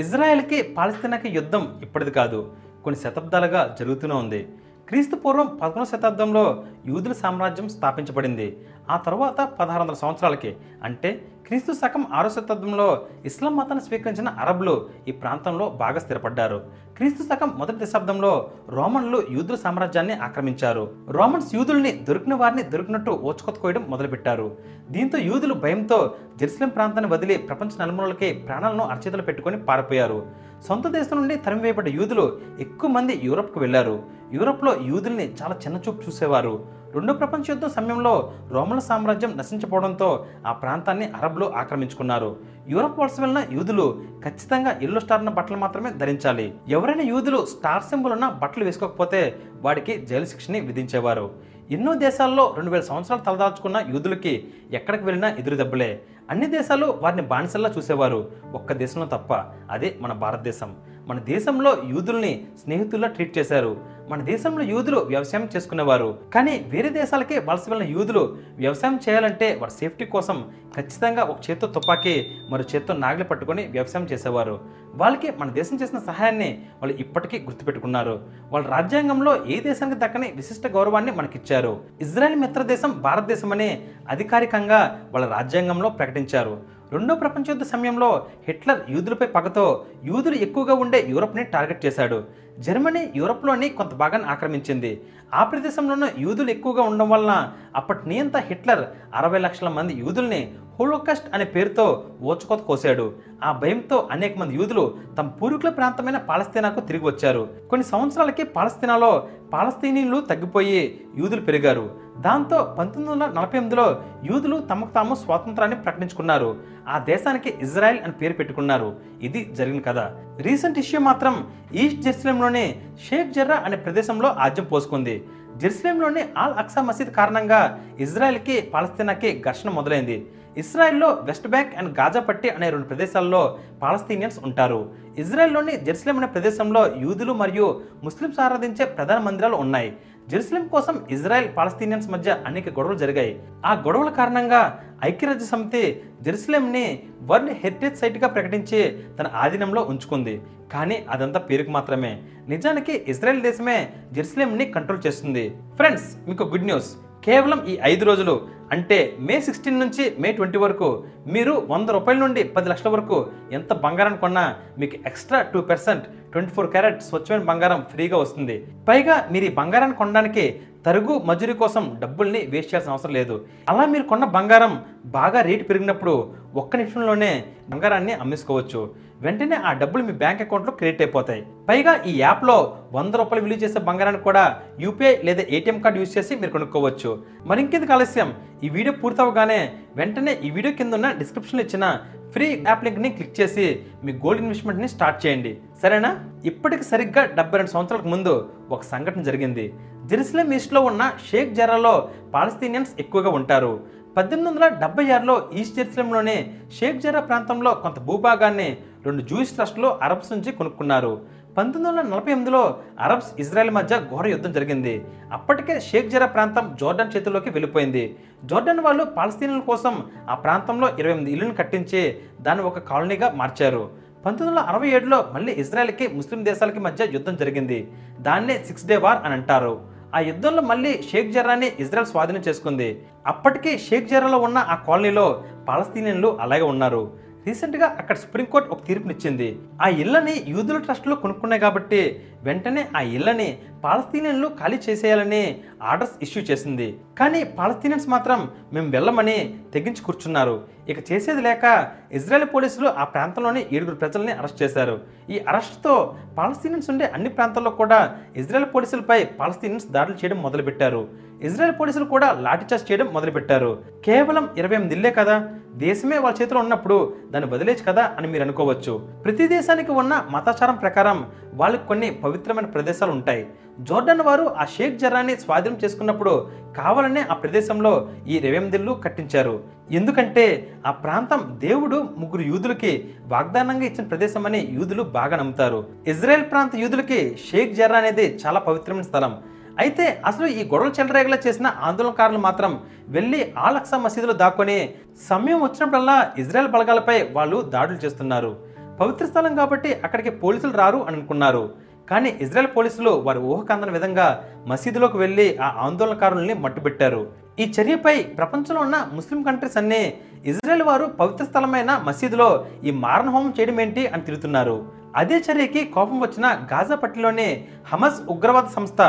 ఇజ్రాయెల్కి పాలస్తీనాకి యుద్ధం ఇప్పటిది కాదు. కొన్ని శతాబ్దాలుగా జరుగుతూనే ఉంది. క్రీస్తు పూర్వం పదకొండవ శతాబ్దంలో యూదుల సామ్రాజ్యం స్థాపించబడింది. ఆ తర్వాత పదహారు వందల సంవత్సరాలకి అంటే క్రీస్తు శకం ఆరో శతాబ్దంలో ఇస్లాం మతాన్ని స్వీకరించిన అరబ్లు ఈ ప్రాంతంలో బాగా స్థిరపడ్డారు. క్రీస్తు శకం మొదటి దశాబ్దంలో రోమన్లు యూదుల సామ్రాజ్యాన్ని ఆక్రమించారు. రోమన్స్ యూదుల్ని దొరికిన వారిని దొరికినట్టు ఓచుకొత్తుకోయడం మొదలుపెట్టారు. దీంతో యూదులు భయంతో జెరూసలేం ప్రాంతాన్ని వదిలి ప్రపంచ నలుమూలకి ప్రాణాలను అర్చితలు పెట్టుకొని పారిపోయారు. సొంత దేశం నుండి తరిమివేయబడ్డ యూదులు ఎక్కువ మంది యూరప్కు వెళ్ళారు యూరప్లో యూదుల్ని చాలా చిన్నచూపు చూసేవారు. రెండో ప్రపంచ యుద్ధం సమయంలో రోమన్ సామ్రాజ్యం నశించిపోవడంతో ఆ ప్రాంతాన్ని అరబ్లు ఆక్రమించుకున్నారు. యూరప్ వలస వెళ్ళిన యూదులు ఖచ్చితంగా ఎల్లో స్టార్ ఉన్న బట్టలు మాత్రమే ధరించాలి. ఎవరైనా యూదులు స్టార్ సింబల్ ఉన్న బట్టలు వేసుకోకపోతే వాడికి జైలు శిక్షని విధించేవారు. ఎన్నో దేశాల్లో రెండు వేల సంవత్సరాలు తలదాచుకున్న యూదులకి ఎక్కడికి వెళ్ళినా ఎదురు దెబ్బలే. అన్ని దేశాలు వారిని బానిసల్లా చూసేవారు. ఒక్క దేశంలో తప్ప అదే మన భారతదేశం. మన దేశంలో యూదుల్ని స్నేహితుల్లా ట్రీట్ చేశారు. మన దేశంలో యూదులు వ్యవసాయం చేసుకునేవారు. కానీ వేరే దేశాలకి వలస వెళ్ళిన యూదులు వ్యవసాయం చేయాలంటే వారి సేఫ్టీ కోసం ఖచ్చితంగా ఒక చేత్తో తుపాకీ మరో చేత్తో నాగలి పట్టుకొని వ్యవసాయం చేసేవారు. వాళ్ళకి మన దేశం చేసిన సహాయాన్ని వాళ్ళు ఇప్పటికీ గుర్తుపెట్టుకున్నారు. వాళ్ళ రాజ్యాంగంలో ఏ దేశానికి దక్కని విశిష్ట గౌరవాన్ని మనకిచ్చారు? ఇజ్రాయెల్ మిత్ర దేశం భారతదేశం అనే అధికారికంగా వాళ్ళ రాజ్యాంగంలో ప్రకటించారు. రెండో ప్రపంచ యుద్ధ సమయంలో హిట్లర్ యూదులపై పగతో యూదులు ఎక్కువగా ఉండే యూరప్ని టార్గెట్ చేశాడు. జర్మనీ యూరప్లోని కొంత భాగాన్ని ఆక్రమించింది. ఆ ప్రదేశంలోనూ యూదులు ఎక్కువగా ఉండడం వలన అప్పటి నియంత హిట్లర్ అరవై లక్షల మంది యూదుల్ని హోలోకాస్ట్ అనే పేరుతో ఓచుకోత కోసాడు. ఆ భయంతో అనేక మంది యూదులు తమ పూర్వీకుల ప్రాంతమైన పాలస్తీనాకు తిరిగి వచ్చారు. కొన్ని సంవత్సరాలకి పాలస్తీనాలో పాలస్తీనీలు తగ్గిపోయి యూదులు పెరిగారు. దాంతో పంతొమ్మిది వందల నలభై ఎనిమిదిలో యూదులు తమకు తాము స్వాతంత్రాన్ని ప్రకటించుకున్నారు. ఆ దేశానికి ఇజ్రాయెల్ అని పేరు పెట్టుకున్నారు. ఇది జరిగిన కథ. రీసెంట్ ఇష్యూ మాత్రం ఈస్ట్ జెరూసలేంలోని షేక్ జర్రా అనే ప్రదేశంలో ఆజ్యం పోసుకుంది. జెరూసలేంలోని ఆల్ అక్సా మసీద్ కారణంగా ఇజ్రాయెల్కి పాలస్తీనాకి ఘర్షణ మొదలైంది. ఇస్రాయెల్లో వెస్ట్ బ్యాంక్ అండ్ గాజా పట్టి అనే రెండు ప్రదేశాల్లో పాలస్తీనియన్స్ ఉంటారు. ఇజ్రాయెల్లోని జెరూసలేం అనే ప్రదేశంలో యూదులు మరియు ముస్లింస్ ఆరాధించే ప్రధాన మందిరాలు ఉన్నాయి. జెరూసలేం కోసం ఇజ్రాయెల్ పాలస్తీనియన్స్ మధ్య అనేక గొడవలు జరిగాయి. ఆ గొడవల కారణంగా ఐక్యరాజ్య సమితి జెరూసలేంని వరల్డ్ హెరిటేజ్ సైట్గా ప్రకటించి తన ఆధీనంలో ఉంచుకుంది. కానీ అదంతా పేరుకు మాత్రమే. నిజానికి ఇజ్రాయెల్ దేశమే జెరూసలేంని కంట్రోల్ చేస్తుంది. ఫ్రెండ్స్ మీకు గుడ్ న్యూస్. కేవలం ఈ ఐదు రోజులు. అంటే మే సిక్స్టీన్ నుంచి మే ట్వంటీ వరకు మీరు వంద రూపాయల నుండి పది లక్షల వరకు ఎంత బంగారం కొన్నా మీకు extra two percent twenty four carat స్వచ్ఛమైన బంగారం ఫ్రీగా వస్తుంది. పైగా మీరు ఈ బంగారాన్ని కొనడానికి తరుగు మజూరీ కోసం డబ్బుల్ని వేస్ట్ చేయాల్సిన అవసరం లేదు. అలా మీరు కొన్న బంగారం బాగా రేటు పెరిగినప్పుడు ఒక్క నిమిషంలోనే బంగారాన్ని అమ్మేసుకోవచ్చు. వెంటనే ఆ డబ్బులు మీ బ్యాంక్ అకౌంట్లో క్రెడిట్ అయిపోతాయి. పైగా ఈ యాప్లో వంద రూపాయలు విలువ చేసే బంగారాన్ని కూడా యూపీఐ లేదా ఏటీఎం కార్డు యూస్ చేసి మీరు కొనుక్కోవచ్చు. మరి ఆలస్యం? ఈ వీడియో పూర్తవగానే వెంటనే ఈ వీడియో కింద ఉన్న డిస్క్రిప్షన్లో ఇచ్చిన ఫ్రీ యాప్ లింక్ని క్లిక్ చేసి మీ గోల్డ్ ఇన్వెస్ట్మెంట్ని స్టార్ట్ చేయండి. సరేనా? ఇప్పటికి సరిగ్గా డెబ్బై రెండు సంవత్సరాలకు ముందు ఒక సంఘటన జరిగింది. జెరూసలేం ఈస్ట్లో ఉన్న షేక్ జరాలో పాలస్తీనియన్స్ ఎక్కువగా ఉంటారు. పద్దెనిమిది వందల డెబ్బై ఆరులో ఈస్ట్ జెరూసలేంలోని షేక్ జరా ప్రాంతంలో కొంత భూభాగాన్ని రెండు జూయిస్ ట్రస్టులు అరబ్స్ నుంచి కొనుక్కున్నారు. పంతొమ్మిది వందల నలభై ఎనిమిదిలో అరబ్స్ ఇజ్రాయెల్ మధ్య ఘోర యుద్ధం జరిగింది. అప్పటికే షేక్ జరా ప్రాంతం జోర్డాన్ చేతుల్లోకి వెళ్ళిపోయింది. జోర్డాన్ వాళ్ళు పాలస్తీనుల కోసం ఆ ప్రాంతంలో ఇరవై ఎనిమిది ఇళ్ళను కట్టించి దాన్ని ఒక కాలనీగా మార్చారు. పంతొమ్మిది వందల అరవై ఏడులో మళ్ళీ ఇజ్రాయెల్కి ముస్లిం దేశాలకి మధ్య యుద్ధం జరిగింది. దాన్నే సిక్స్ డే వార్ అని అంటారు. ఆ యుద్ధంలో మళ్ళీ షేక్ జర్రాని ఇజ్రాయెల్ స్వాధీనం చేసుకుంది. అప్పటికే షేక్ జర్రాలో ఉన్న ఆ కాలనీలో పాలస్తీనియన్లు అలాగే ఉన్నారు. రీసెంట్గా అక్కడ సుప్రీంకోర్టు ఒక తీర్పునిచ్చింది. ఆ ఇళ్ళని యూదుల ట్రస్ట్లో కొనుక్కున్నాయి కాబట్టి వెంటనే ఆ ఇళ్ళని పాలస్తీనియన్లు ఖాళీ చేసేయాలని ఆర్డర్స్ ఇష్యూ చేసింది. కానీ పాలస్తీనియన్స్ మాత్రం మేము వెళ్ళమని తెగించి కూర్చున్నారు. ఇక చేసేది లేక ఇజ్రాయెల్ పోలీసులు ఆ ప్రాంతంలోని ఏడుగురు ప్రజల్ని అరెస్ట్ చేశారు. ఈ అరెస్ట్తో పాలస్తీనియన్స్ ఉండే అన్ని ప్రాంతాల్లో కూడా ఇజ్రాయెల్ పోలీసులపై పాలస్తీనియన్స్ దాడులు చేయడం మొదలుపెట్టారు. ఇజ్రాయెల్ పోలీసులు కూడా లాఠీచార్జ్ చేయడం మొదలుపెట్టారు. కేవలం ఇరవై ఎనిమిది ఇల్లే కదా? దేశమే వాళ్ళ చేతిలో ఉన్నప్పుడు దాన్ని వదిలేచ్చు కదా అని మీరు అనుకోవచ్చు. ప్రతి దేశానికి ఉన్న మతాచారం ప్రకారం వాళ్ళకి కొన్ని పవిత్రమైన ప్రదేశాలు ఉంటాయి. జోర్డన్ వారు ఆ షేక్ జరాన్ని స్వాధీనం చేసుకున్నప్పుడు కావాలనే ఆ ప్రదేశంలో ఈ రెవెందిల్లు కట్టించారు. ఎందుకంటే ఆ ప్రాంతం దేవుడు ముగ్గురు యూదులకి వాగ్దానంగా ఇచ్చిన ప్రదేశం అని యూదులు బాగా నమ్ముతారు. ఇజ్రాయెల్ ప్రాంత యూదులకి షేక్ జర్రా అనేది చాలా పవిత్రమైన స్థలం. అయితే అసలు ఈ గొడవలు చెలరేగలా చేసిన ఆందోళనకారులు మాత్రం వెళ్ళి ఆలక్సా మసీదులో దాక్కొని సమయం వచ్చినప్పుడల్లా ఇజ్రాయెల్ బలగాలపై వాళ్ళు దాడులు చేస్తున్నారు. పవిత్ర స్థలం కాబట్టి అక్కడికి పోలీసులు రారు అని అనుకున్నారు. కానీ ఇజ్రాయెల్ పోలీసులు వారి ఊహకందని విధంగా మసీదులోకి వెళ్ళి ఆ ఆందోళనకారుల్ని మట్టుబెట్టారు. ఈ చర్యపై ప్రపంచంలో ఉన్న ముస్లిం కంట్రీస్ అన్నీ ఇజ్రాయెల్ వారు పవిత్ర స్థలమైన మసీదులో ఈ మారణహోమం చేయడం ఏంటి అని తిరుగుతున్నారు అదే చర్యకి కోపం వచ్చిన గాజా పట్టిలోని హమస్ ఉగ్రవాద సంస్థ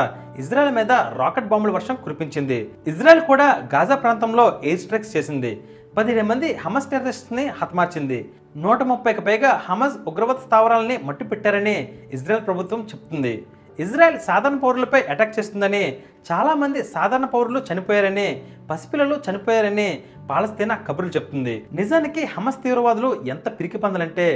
ఇజ్రాయెల్ మీద రాకెట్ బాంబుల వర్షం కురిపించింది. ఇజ్రాయెల్ కూడా గాజా ప్రాంతంలో ఎయిర్ స్ట్రైక్స్ చేసింది. పదిహేను మంది హమస్ టెర్రరిస్ట్ని హతమార్చింది. నూట ముప్పైకి పైగా హమజ్ ఉగ్రవాద స్థావరాలని మట్టుపెట్టారని ఇజ్రాయెల్ ప్రభుత్వం చెప్తుంది. ఇజ్రాయెల్ సాధారణ పౌరులపై అటాక్ చేస్తుందని చాలామంది సాధారణ పౌరులు చనిపోయారని పసిపిల్లలు చనిపోయారని పాలస్తీనా కబుర్లు చెప్తుంది. నిజానికి హమస్ తీవ్రవాదులు ఎంత పిరికి పందలంటే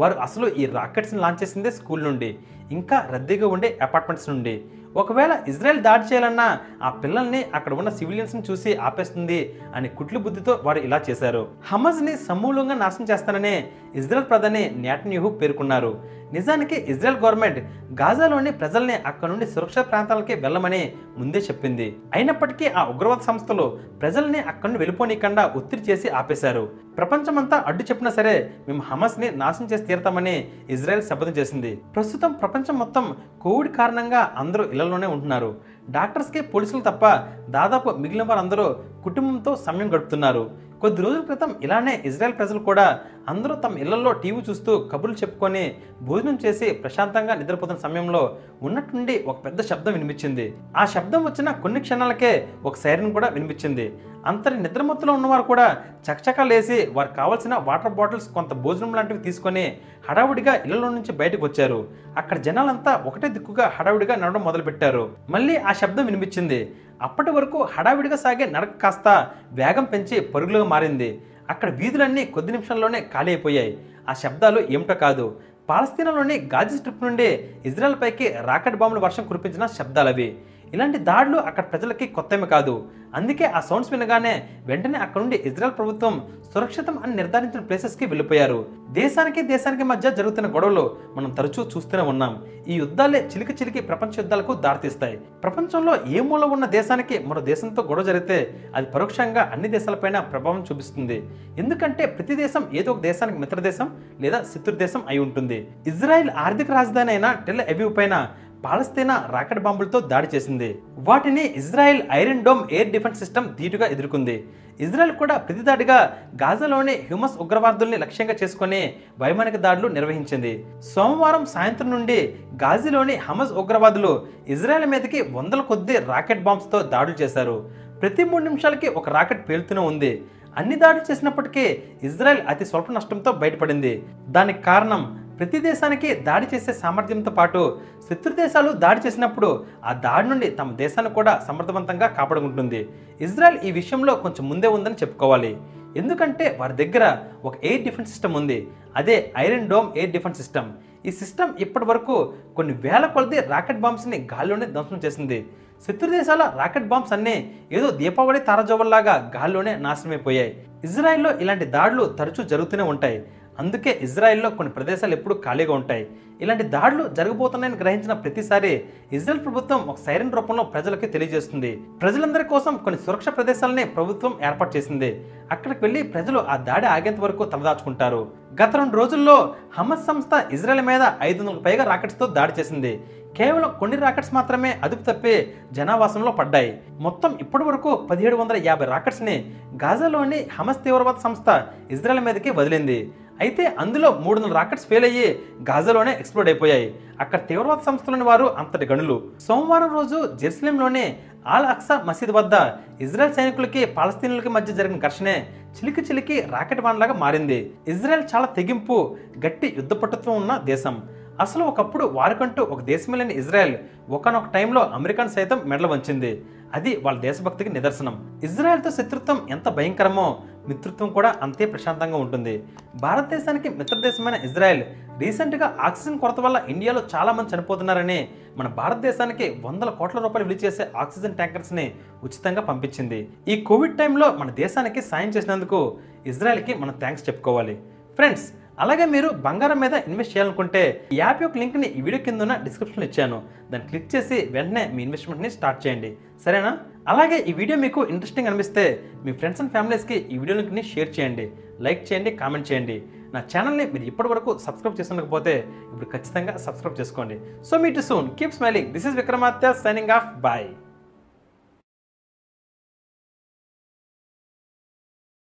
వారు అసలు ఈ రాకెట్స్ని లాంచ్ చేసిందే స్కూల్ నుండి ఇంకా రద్దీగా ఉండే అపార్ట్మెంట్స్ నుండి. ఒకవేళ ఇజ్రాయెల్ దాడి చేయాలన్నా ఆ పిల్లల్ని అక్కడ ఉన్న సివిలియన్స్ని చూసి ఆపేస్తుంది అని కుట్లు బుద్ధితో వారు ఇలా చేశారు. హమజ్ని సమూలంగా నాశనం చేస్తానని ఇజ్రాయెల్ ప్రధాని న్యాటన్యూహు పేర్కొన్నారు. నిజానికి ఇజ్రాయెల్ గవర్నమెంట్ గాజాలోని ప్రజల్ని అక్కడ నుండి సురక్షిత ప్రాంతాలకి వెళ్ళమని ముందే చెప్పింది. అయినప్పటికీ ఆ ఉగ్రవాద సంస్థలు ప్రజల్ని అక్కడి నుండి వెళ్ళిపోనీకుండా ఒత్తిడి చేసి ఆపేశారు. ప్రపంచమంతా అడ్డు చెప్పినా సరే మేము హమస్ని నాశనం చేసి తీరతామని ఇజ్రాయెల్ శపథం చేసింది. ప్రస్తుతం ప్రపంచం మొత్తం కోవిడ్ కారణంగా అందరూ ఇళ్ళలోనే ఉంటున్నారు. డాక్టర్స్కి పోలీసులు తప్ప దాదాపు మిగిలిన వారందరూ కుటుంబంతో సమయం గడుపుతున్నారు. కొద్ది రోజుల క్రితం ఇలానే ఇజ్రాయెల్ ప్రజలు కూడా అందరూ తమ ఇళ్ళలో టీవీ చూస్తూ కబుర్లు చెప్పుకొని భోజనం చేసి ప్రశాంతంగా నిద్రపోతున్న సమయంలో ఉన్నట్టుండి ఒక పెద్ద శబ్దం వినిపించింది. ఆ శబ్దం వచ్చిన కొన్ని క్షణాలకే ఒక సైరన్ కూడా వినిపించింది. అంతటి నిద్రమత్తులో ఉన్నవారు కూడా చకచకా లేసి వారు కావాల్సిన వాటర్ బాటిల్స్ కొంత భోజనం లాంటివి తీసుకొని హడావుడిగా ఇళ్ళలో నుంచి బయటకు వచ్చారు. అక్కడ జనాలంతా ఒకటే దిక్కుగా హడావుడిగా నడవడం మొదలుపెట్టారు. మళ్ళీ ఆ శబ్దం వినిపించింది. అప్పటి వరకు హడావిడిగా సాగే నడక కాస్త వేగం పెంచి పరుగులుగా మారింది. అక్కడ వీధులన్నీ కొద్ది నిమిషాల్లోనే ఖాళీ అయిపోయాయి. ఆ శబ్దాలు ఏమిటో కాదు. పాలస్తీనాలోని గాజీ స్ట్రిప్ నుండి ఇజ్రాయెల్ పైకి రాకెట్ బాంబుల వర్షం కురిపించిన శబ్దాలవి. ఇలాంటి దాడులు అక్కడ ప్రజలకి కొత్తమి కాదు. అందుకే ఆ సౌండ్స్ వినగానే వెంటనే అక్కడ నుండి ఇజ్రాయెల్ ప్రభుత్వం సురక్షితం అని నిర్ధారించిన ప్లేసెస్కి వెళ్ళిపోయారు. దేశానికి దేశానికి మధ్య జరుగుతున్న గొడవలు మనం తరచూ చూస్తూనే ఉన్నాం. ఈ యుద్ధాలే చిలికి చిలికి ప్రపంచ యుద్ధాలకు దారితీస్తాయి. ప్రపంచంలో ఏ మూల ఉన్న దేశానికి మరో దేశంతో గొడవ జరిగితే అది పరోక్షంగా అన్ని దేశాలపైన ప్రభావం చూపిస్తుంది. ఎందుకంటే ప్రతి దేశం ఏదో ఒక దేశానికి మిత్ర దేశం లేదా శత్రు దేశం అయి ఉంటుంది. ఇజ్రాయెల్ ఆర్థిక రాజధాని అయిన టెల్ అవీవ్ పైన పాలస్తీనా రాకెట్ బాంబులతో దాడి చేసింది. వాటిని Israel Iron Dome air defence system ధీటుగా ఎదుర్కొంది. ఇజ్రాయెల్ కూడా ప్రతిదాడిగా గాజాలోని హ్యూమస్ ఉగ్రవాదుల్ని లక్ష్యంగా చేసుకుని వైమానిక దాడులు నిర్వహించింది. సోమవారం సాయంత్రం నుండి గాజీలోని హమస్ ఉగ్రవాదులు ఇజ్రాయెల్ మీదకి వందల కొద్ది రాకెట్ బాంబ్స్తో దాడులు చేశారు. ప్రతి మూడు నిమిషాలకి ఒక రాకెట్ పేలుతూనే ఉంది. అన్ని దాడులు చేసినప్పటికీ ఇజ్రాయెల్ అతి స్వల్ప నష్టంతో బయటపడింది. దానికి కారణం ప్రతి దేశానికి దాడి చేసే సామర్థ్యంతో పాటు శత్రు దేశాలు దాడి చేసినప్పుడు ఆ దాడి నుండి తమ దేశాన్ని కూడా సమర్థవంతంగా కాపాడుకుంటుంది. ఇజ్రాయెల్ ఈ విషయంలో కొంచెం ముందే ఉందని చెప్పుకోవాలి. ఎందుకంటే వారి దగ్గర ఒక ఎయిర్ డిఫెన్స్ సిస్టమ్ ఉంది. అదే Iron Dome air defence system. ఈ సిస్టమ్ ఇప్పటి వరకు కొన్ని వేల కొలది రాకెట్ బాంబ్స్ని గాల్లోనే ధ్వంసం చేసింది. శత్రు దేశాల రాకెట్ బాంబ్స్ అన్నీ ఏదో దీపావళి తారజోవల్లాగా గాల్లోనే నాశనమైపోయాయి. ఇజ్రాయెల్లో ఇలాంటి దాడులు తరచూ జరుగుతూనే ఉంటాయి. అందుకే ఇజ్రాయెల్లో కొన్ని ప్రదేశాలు ఎప్పుడూ ఖాళీగా ఉంటాయి. ఇలాంటి దాడులు జరగబోతున్నాయని గ్రహించిన ప్రతిసారి ఇజ్రాయెల్ ప్రభుత్వం ఒక సైరన్ రూపంలో ప్రజలకు తెలియజేస్తుంది. ప్రజలందరి కోసం కొన్ని సురక్ష ప్రదేశాలని ప్రభుత్వం ఏర్పాటు చేసింది. అక్కడికి వెళ్ళి ప్రజలు ఆ దాడి ఆగేంత వరకు తలదాచుకుంటారు. గత రెండు రోజుల్లో హమస్ సంస్థ ఇజ్రాయెల్ మీద ఐదు వందలకు పైగా రాకెట్స్తో దాడి చేసింది. కేవలం కొన్ని రాకెట్స్ మాత్రమే అదుపు తప్పి జనావాసంలో పడ్డాయి. మొత్తం ఇప్పటి వరకు పదిహేడు వందల యాభై రాకెట్స్ని గాజాలోని హమస్ తీవ్రవాద సంస్థ ఇజ్రాయెల్ మీదకి వదిలింది. అయితే అందులో మూడు వందల రాకెట్స్ ఫెయిల్ అయ్యి గాజాలోనే ఎక్స్ప్లోడ్ అయిపోయాయి. అక్కడ తీవ్రవాద సంస్థలోని వారు అంతటి గనులు. సోమవారం రోజు జెరూసలేంలోనే ఆల్ అక్సా మసీద్ వద్ద ఇజ్రాయెల్ సైనికులకి పాలస్తీనులకి మధ్య జరిగిన ఘర్షణే చిలికి చిలికి రాకెట్ బాణలాగా మారింది. ఇజ్రాయెల్ చాలా తెగింపు గట్టి యుద్ధ పట్టుత్వం ఉన్న దేశం. అసలు ఒకప్పుడు వారికంటూ ఒక దేశమే లేని ఇజ్రాయెల్. ఒకనొక టైంలో అమెరికన్ సైతం మెడలు వంచింది. అది వాళ్ళ దేశభక్తికి నిదర్శనం. ఇజ్రాయెల్తో శత్రుత్వం ఎంత భయంకరమో మిత్రత్వం కూడా అంతే ప్రశాంతంగా ఉంటుంది. భారతదేశానికి మిత్రదేశమైన ఇజ్రాయెల్ రీసెంట్గా ఆక్సిజన్ కొరత వల్ల ఇండియాలో చాలామంది చనిపోతున్నారని మన భారతదేశానికి వందల కోట్ల రూపాయలు విలువ చేసే ఆక్సిజన్ ట్యాంకర్స్ని ఉచితంగా పంపించింది. ఈ కోవిడ్ టైంలో మన దేశానికి సాయం చేసినందుకు ఇజ్రాయెల్కి మనం థ్యాంక్స్ చెప్పుకోవాలి. ఫ్రెండ్స్ అలాగే మీరు బంగారం మీద ఇన్వెస్ట్ చేయాలనుకుంటే ఈ యాప్ యొక్క లింక్ని ఈ వీడియో కింద ఉన్న డిస్క్రిప్షన్లో ఇచ్చాను. దాన్ని క్లిక్ చేసి వెంటనే మీ ఇన్వెస్ట్మెంట్ని స్టార్ట్ చేయండి. సరేనా? అలాగే ఈ వీడియో మీకు ఇంట్రెస్టింగ్ అనిపిస్తే మీ ఫ్రెండ్స్ అండ్ ఫ్యామిలీస్కి ఈ వీడియో లింక్ని షేర్ చేయండి. లైక్ చేయండి కామెంట్ చేయండి. నా ఛానల్ని మీరు ఇప్పటి వరకు సబ్స్క్రైబ్ చేసుకునకపోతే ఇప్పుడు ఖచ్చితంగా సబ్స్క్రైబ్ చేసుకోండి. So me soon keep smiling this is Vikramaditya signing off bye